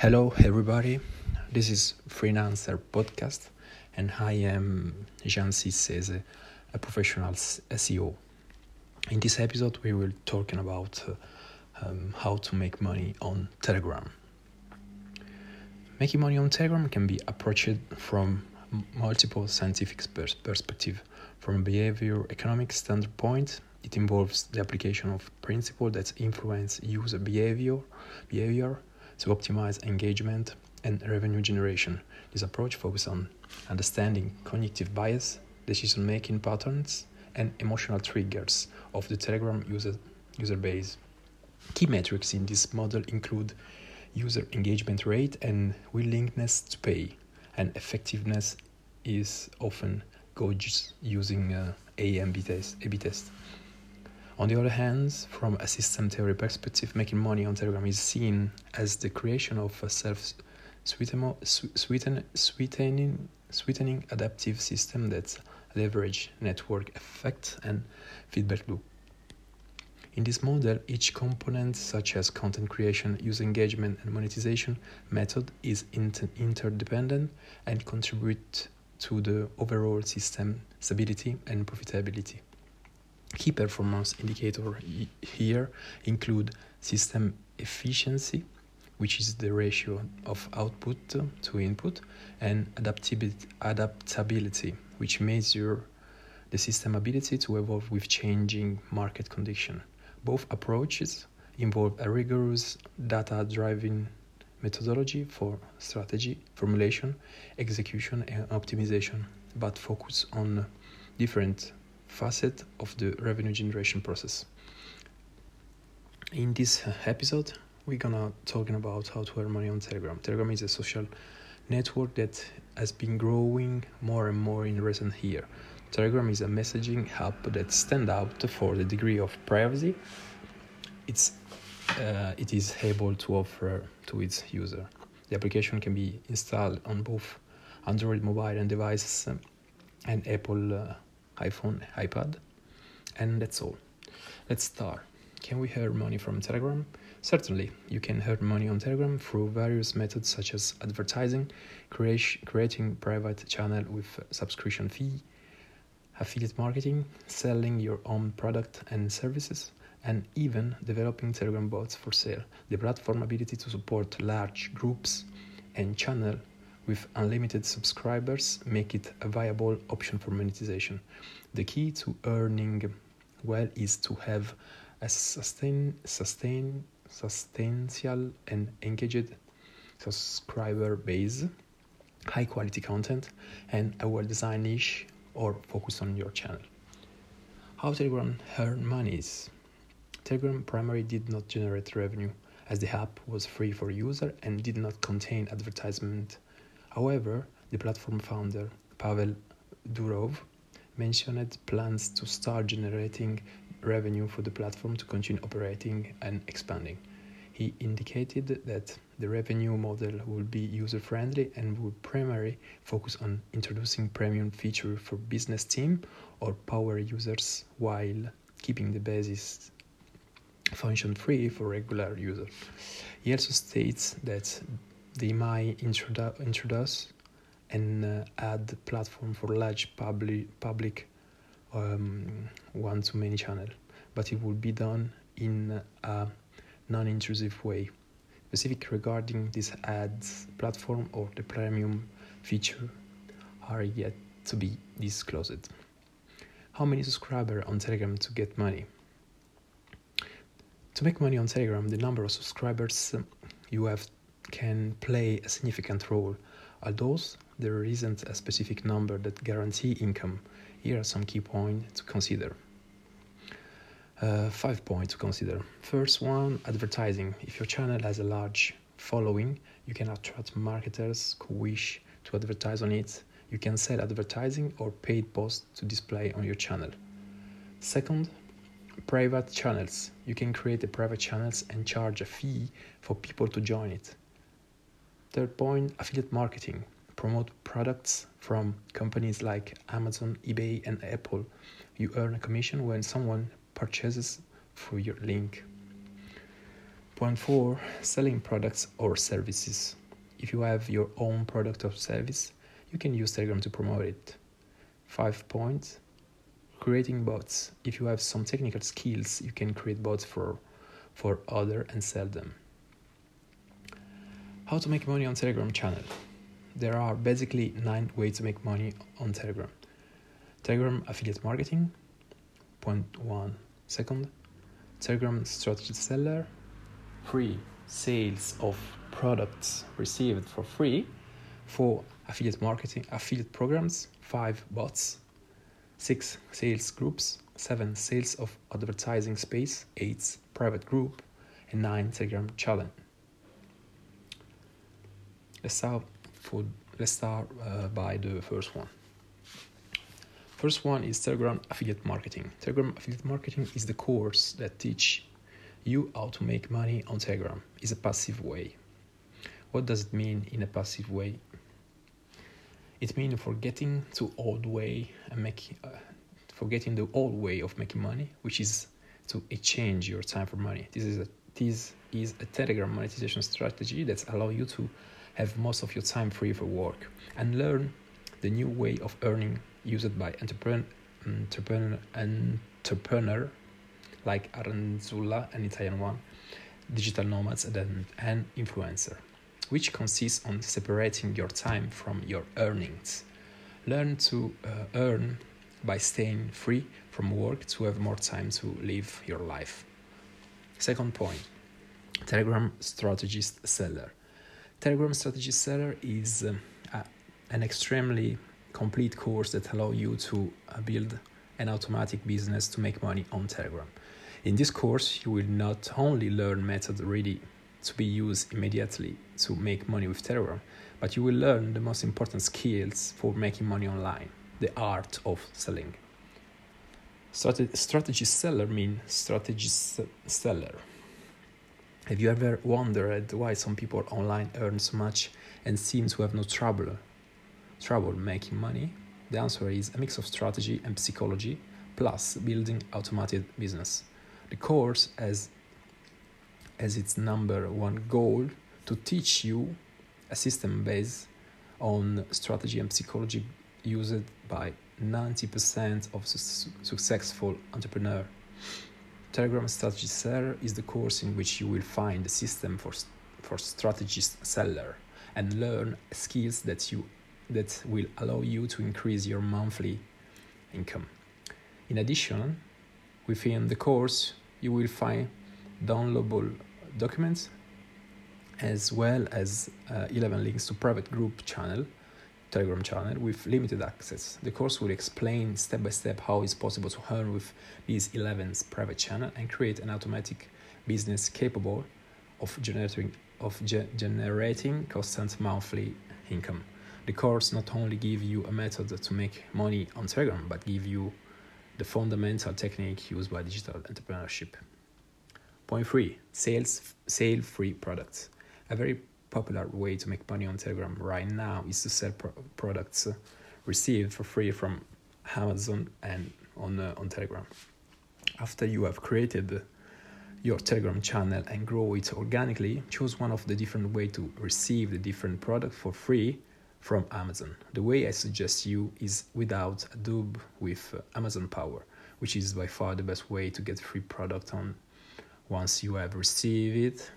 Hello, everybody. This is Freelancer Podcast, and I am Jean Cisse, a professional SEO. In this episode, we will talking about uh, um, how to make money on Telegram. Making money on Telegram can be approached from multiple scientific pers- perspective. From a behavior economic standpoint, it involves the application of principles that influence user behavior, behavior to optimize engagement and revenue generation. This approach focuses on understanding cognitive bias, decision making patterns, and emotional triggers of the Telegram user, user base. Key metrics in this model include user engagement rate and willingness to pay, and effectiveness is often gauged using uh, A test. A/B test. On the other hand, from a system theory perspective, making money on Telegram is seen as the creation of a self sweetening, sweetening adaptive system that leverage network effect and feedback loop. In this model, each component, such as content creation, user engagement, and monetization method, is inter- interdependent and contribute to the overall system stability and profitability. Key performance indicators here include system efficiency, which is the ratio of output to input, and adaptability, which measures the system ability to evolve with changing market conditions. Both approaches involve a rigorous data driven methodology for strategy, formulation, execution, and optimization, but focus on different facet of the revenue generation process. In this episode, we're gonna talking about how to earn money on Telegram. Telegram is a social network that has been growing more and more in recent year. Telegram is a messaging app that stand out for the degree of privacy it's uh, it is able to offer to its user. The application can be installed on both Android mobile and devices um, and Apple uh, iPhone, iPad. And that's all. Let's start. Can we earn money from Telegram? Certainly, you can earn money on Telegram through various methods such as advertising, creating private channel with subscription fee, affiliate marketing, selling your own product and services, and even developing Telegram bots for sale. The platform ability to support large groups and channel with unlimited subscribers make it a viable option for monetization. The key to earning well is to have a sustain, sustain, substantial and engaged subscriber base, high quality content, and a well designed niche or focus on your channel. How Telegram earn monies. Telegram primarily did not generate revenue as the app was free for user and did not contain advertisement However, the platform founder, Pavel Durov, mentioned plans to start generating revenue for the platform to continue operating and expanding. He indicated that the revenue model will be user friendly and will primarily focus on introducing premium feature for business team or power users while keeping the basis function free for regular users. He also states that they might introdu- introduce and uh, add platform for large public public um, one to many channel, but it will be done in a non-intrusive way. Specific regarding this ads platform or the premium feature are yet to be disclosed. How many subscribers on Telegram to get money? To make money on Telegram, the number of subscribers you have can play a significant role, although there isn't a specific number that guarantee income. Here are some key points to consider. Uh, five points to consider. First one, advertising. If your channel has a large following, you can attract marketers who wish to advertise on it. You can sell advertising or paid posts to display on your channel. Second, private channels. You can create a private channels and charge a fee for people to join it. Third point affiliate marketing. Promote products from companies like Amazon, eBay, and Apple. You earn a commission when someone purchases through your link. Point four selling products or services. If you have your own product or service, you can use Telegram to promote it. Five points creating bots. If you have some technical skills, you can create bots for for other and sell them. How to make money on Telegram channel. There are basically nine ways to make money on Telegram. Telegram affiliate marketing, point one second. Telegram strategy seller, free sales of products received for free, four affiliate marketing affiliate programs, five bots, six sales groups, seven sales of advertising space, eight private group, and nine Telegram challenge. Let's start for let's start uh, by the first one. First one is Telegram affiliate marketing. Telegram affiliate marketing is the course that teach you how to make money on Telegram. Is a passive way. What does it mean in a passive way? It means forgetting to old way and make uh, forgetting the old way of making money, which is to exchange your time for money. This is a this is a Telegram monetization strategy that allow you to have most of your time free for work and learn the new way of earning used by entrepreneur, entrepreneur, entrepreneur like Aranzulla, an Italian one, digital nomads, and an influencer, which consists on separating your time from your earnings. Learn to uh, earn by staying free from work to have more time to live your life. Second point Telegram Strategist Seller. Telegram Strategy Seller is uh, a, an extremely complete course that allow you to uh, build an automatic business to make money on Telegram. In this course, you will not only learn methods ready to be used immediately to make money with Telegram, but you will learn the most important skills for making money online, the art of selling. Strate- strategy seller means strategy seller. Have you ever wondered why some people online earn so much and seem to have no trouble trouble making money? The answer is a mix of strategy and psychology plus building automated business. The course has as its number one goal to teach you a system based on strategy and psychology used by 90% of su- successful entrepreneurs. Telegram Strategy Seller is the course in which you will find the system for, for strategist seller and learn skills that you that will allow you to increase your monthly income. In addition, within the course, you will find downloadable documents as well as uh, 11 links to private group channel telegram channel with limited access. The course will explain step by step how it's possible to earn with these 11 private channel and create an automatic business capable of generating of ge- generating constant monthly income. The course not only give you a method to make money on telegram but give you the fundamental technique used by digital entrepreneurship. Point three, sales sale free products. A very popular way to make money on Telegram right now is to sell pro- products received for free from Amazon and on uh, on Telegram. After you have created your Telegram channel and grow it organically, choose one of the different way to receive the different product for free from Amazon. The way I suggest you is without Adobe with uh, Amazon Power, which is by far the best way to get free product on once you have received it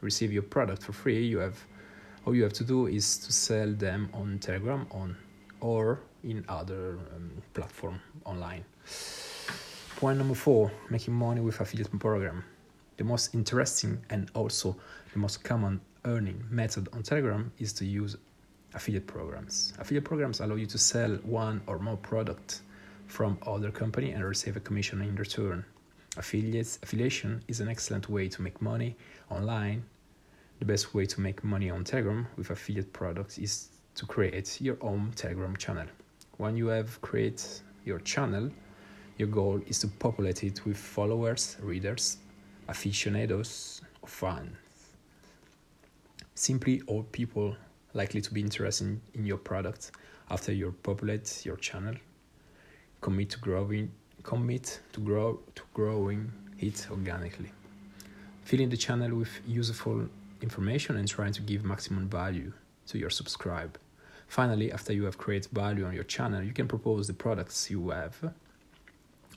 receive your product for free you have all you have to do is to sell them on telegram on or in other um, platform online. Point number four making money with affiliate program. The most interesting and also the most common earning method on telegram is to use affiliate programs. Affiliate programs allow you to sell one or more product from other company and receive a commission in return affiliates affiliation is an excellent way to make money online. The best way to make money on telegram with affiliate products is to create your own telegram channel. When you have created your channel your goal is to populate it with followers readers aficionados or fans. Simply all people likely to be interested in, in your product after you populate your channel commit to growing commit to grow to growing it organically. filling the channel with useful information and trying to give maximum value to your subscribe. Finally, after you have created value on your channel, you can propose the products you have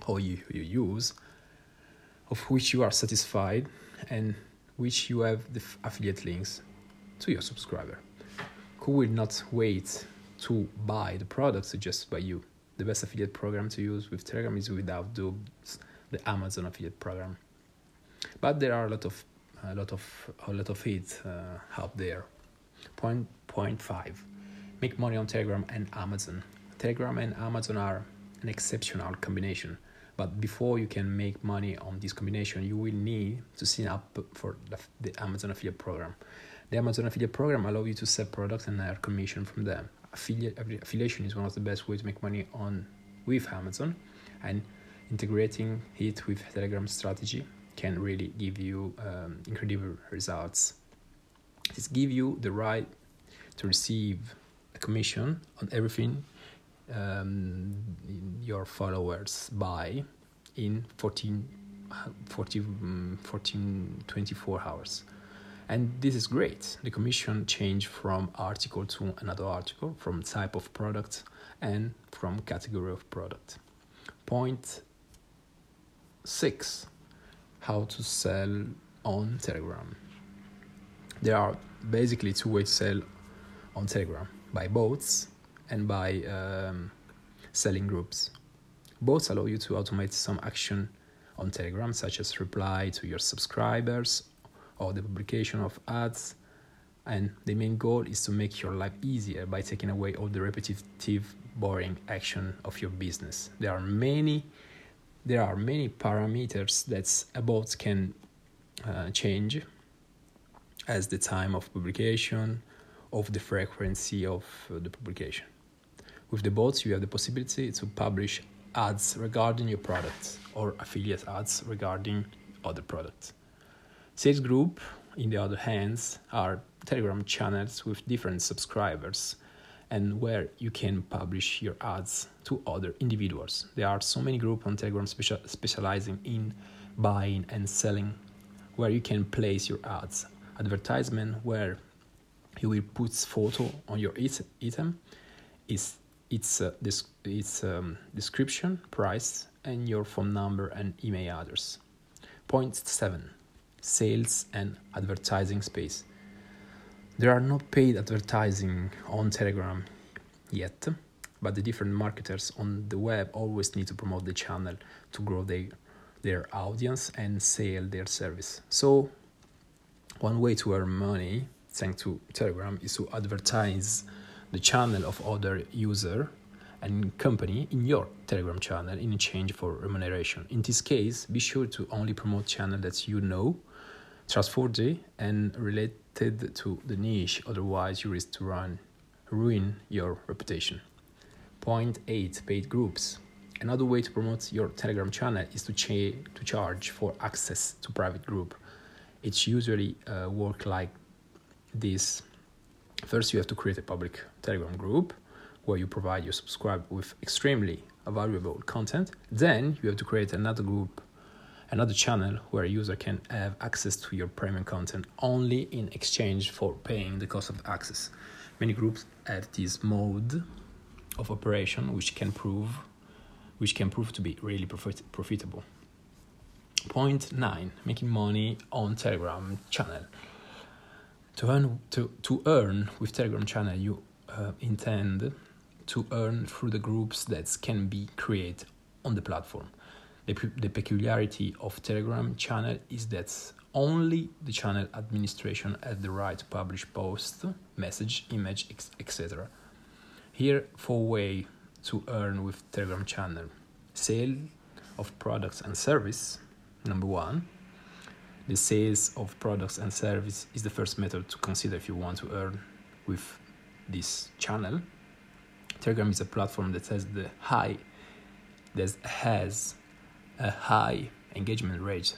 or you, you use, of which you are satisfied and which you have the affiliate links to your subscriber who will not wait to buy the products suggested by you. The best affiliate program to use with Telegram is without dubs, the Amazon affiliate program. But there are a lot of a lot of a lot of it uh, out there. Point point five, make money on Telegram and Amazon. Telegram and Amazon are an exceptional combination. But before you can make money on this combination, you will need to sign up for the, the Amazon affiliate program. The Amazon affiliate program allows you to sell products and earn commission from them. Affiliate affiliation is one of the best ways to make money on with Amazon, and integrating it with Telegram strategy can really give you um, incredible results. This give you the right to receive a commission on everything um, your followers buy in 14, 14, 14 24 hours and this is great. The commission change from article to another article from type of product and from category of product. Point six how to sell on telegram. There are basically two ways to sell on telegram by bots and by um, selling groups. Bots allow you to automate some action on telegram such as reply to your subscribers or the publication of ads. And the main goal is to make your life easier by taking away all the repetitive, boring action of your business. There are many, there are many parameters that a bot can uh, change, as the time of publication, of the frequency of uh, the publication. With the bots, you have the possibility to publish ads regarding your product or affiliate ads regarding other products. Sales group, in the other hands, are Telegram channels with different subscribers and where you can publish your ads to other individuals. There are so many groups on Telegram special, specializing in buying and selling where you can place your ads. Advertisement where you will put photo on your item is its uh, its um, description, price, and your phone number and email address. Point seven sales and advertising space. There are no paid advertising on Telegram yet, but the different marketers on the web always need to promote the channel to grow their their audience and sell their service. So one way to earn money thanks to Telegram is to advertise the channel of other user and company in your Telegram channel in exchange for remuneration. In this case, be sure to only promote channel that you know trustworthy and related to the niche, otherwise you risk to run ruin your reputation. Point 8 paid groups. Another way to promote your Telegram channel is to, cha- to charge for access to private group. It's usually uh, work like this. First, you have to create a public Telegram group where you provide your subscriber with extremely valuable content. Then you have to create another group another channel where a user can have access to your premium content only in exchange for paying the cost of access. Many groups have this mode of operation which can prove which can prove to be really profit, profitable. Point 9 making money on Telegram channel. To earn to, to earn with Telegram channel you uh, intend to earn through the groups that can be created on the platform the, the peculiarity of Telegram channel is that only the channel administration has the right to publish post, message, image, etc. Here, four way to earn with Telegram channel: sale of products and service. Number one, the sales of products and service is the first method to consider if you want to earn with this channel. Telegram is a platform that has the high that has a high engagement rate.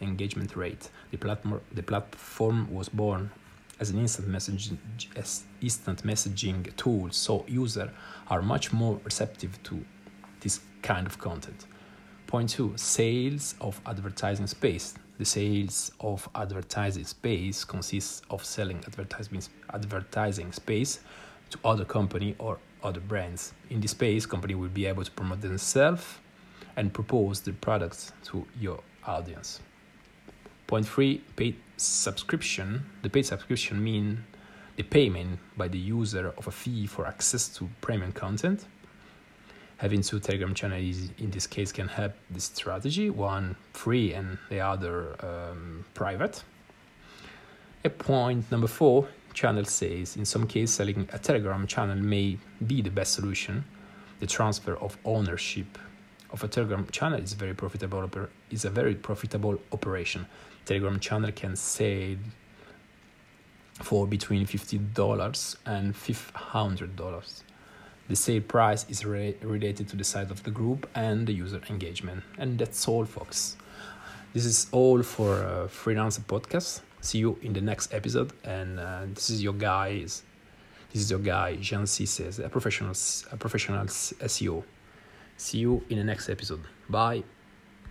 Engagement rate. The platform, the platform was born as an instant messaging, as instant messaging tool, so users are much more receptive to this kind of content. Point two: sales of advertising space. The sales of advertising space consists of selling advertising advertising space to other company or other brands. In this space, company will be able to promote themselves and propose the products to your audience. Point three, paid subscription. The paid subscription mean the payment by the user of a fee for access to premium content. Having two Telegram channels in this case can help this strategy, one free and the other um, private. A point number four, channel sales. In some cases, selling a Telegram channel may be the best solution. The transfer of ownership of a Telegram channel is very profitable. Is a very profitable operation. Telegram channel can sell for between $50 and $500. The sale price is re- related to the size of the group and the user engagement. And that's all, folks. This is all for uh, Freelancer Podcast. See you in the next episode. And uh, this is your guys. This is your guy, Jean Cisse a professional, a professional SEO. See you in the next episode. Bye.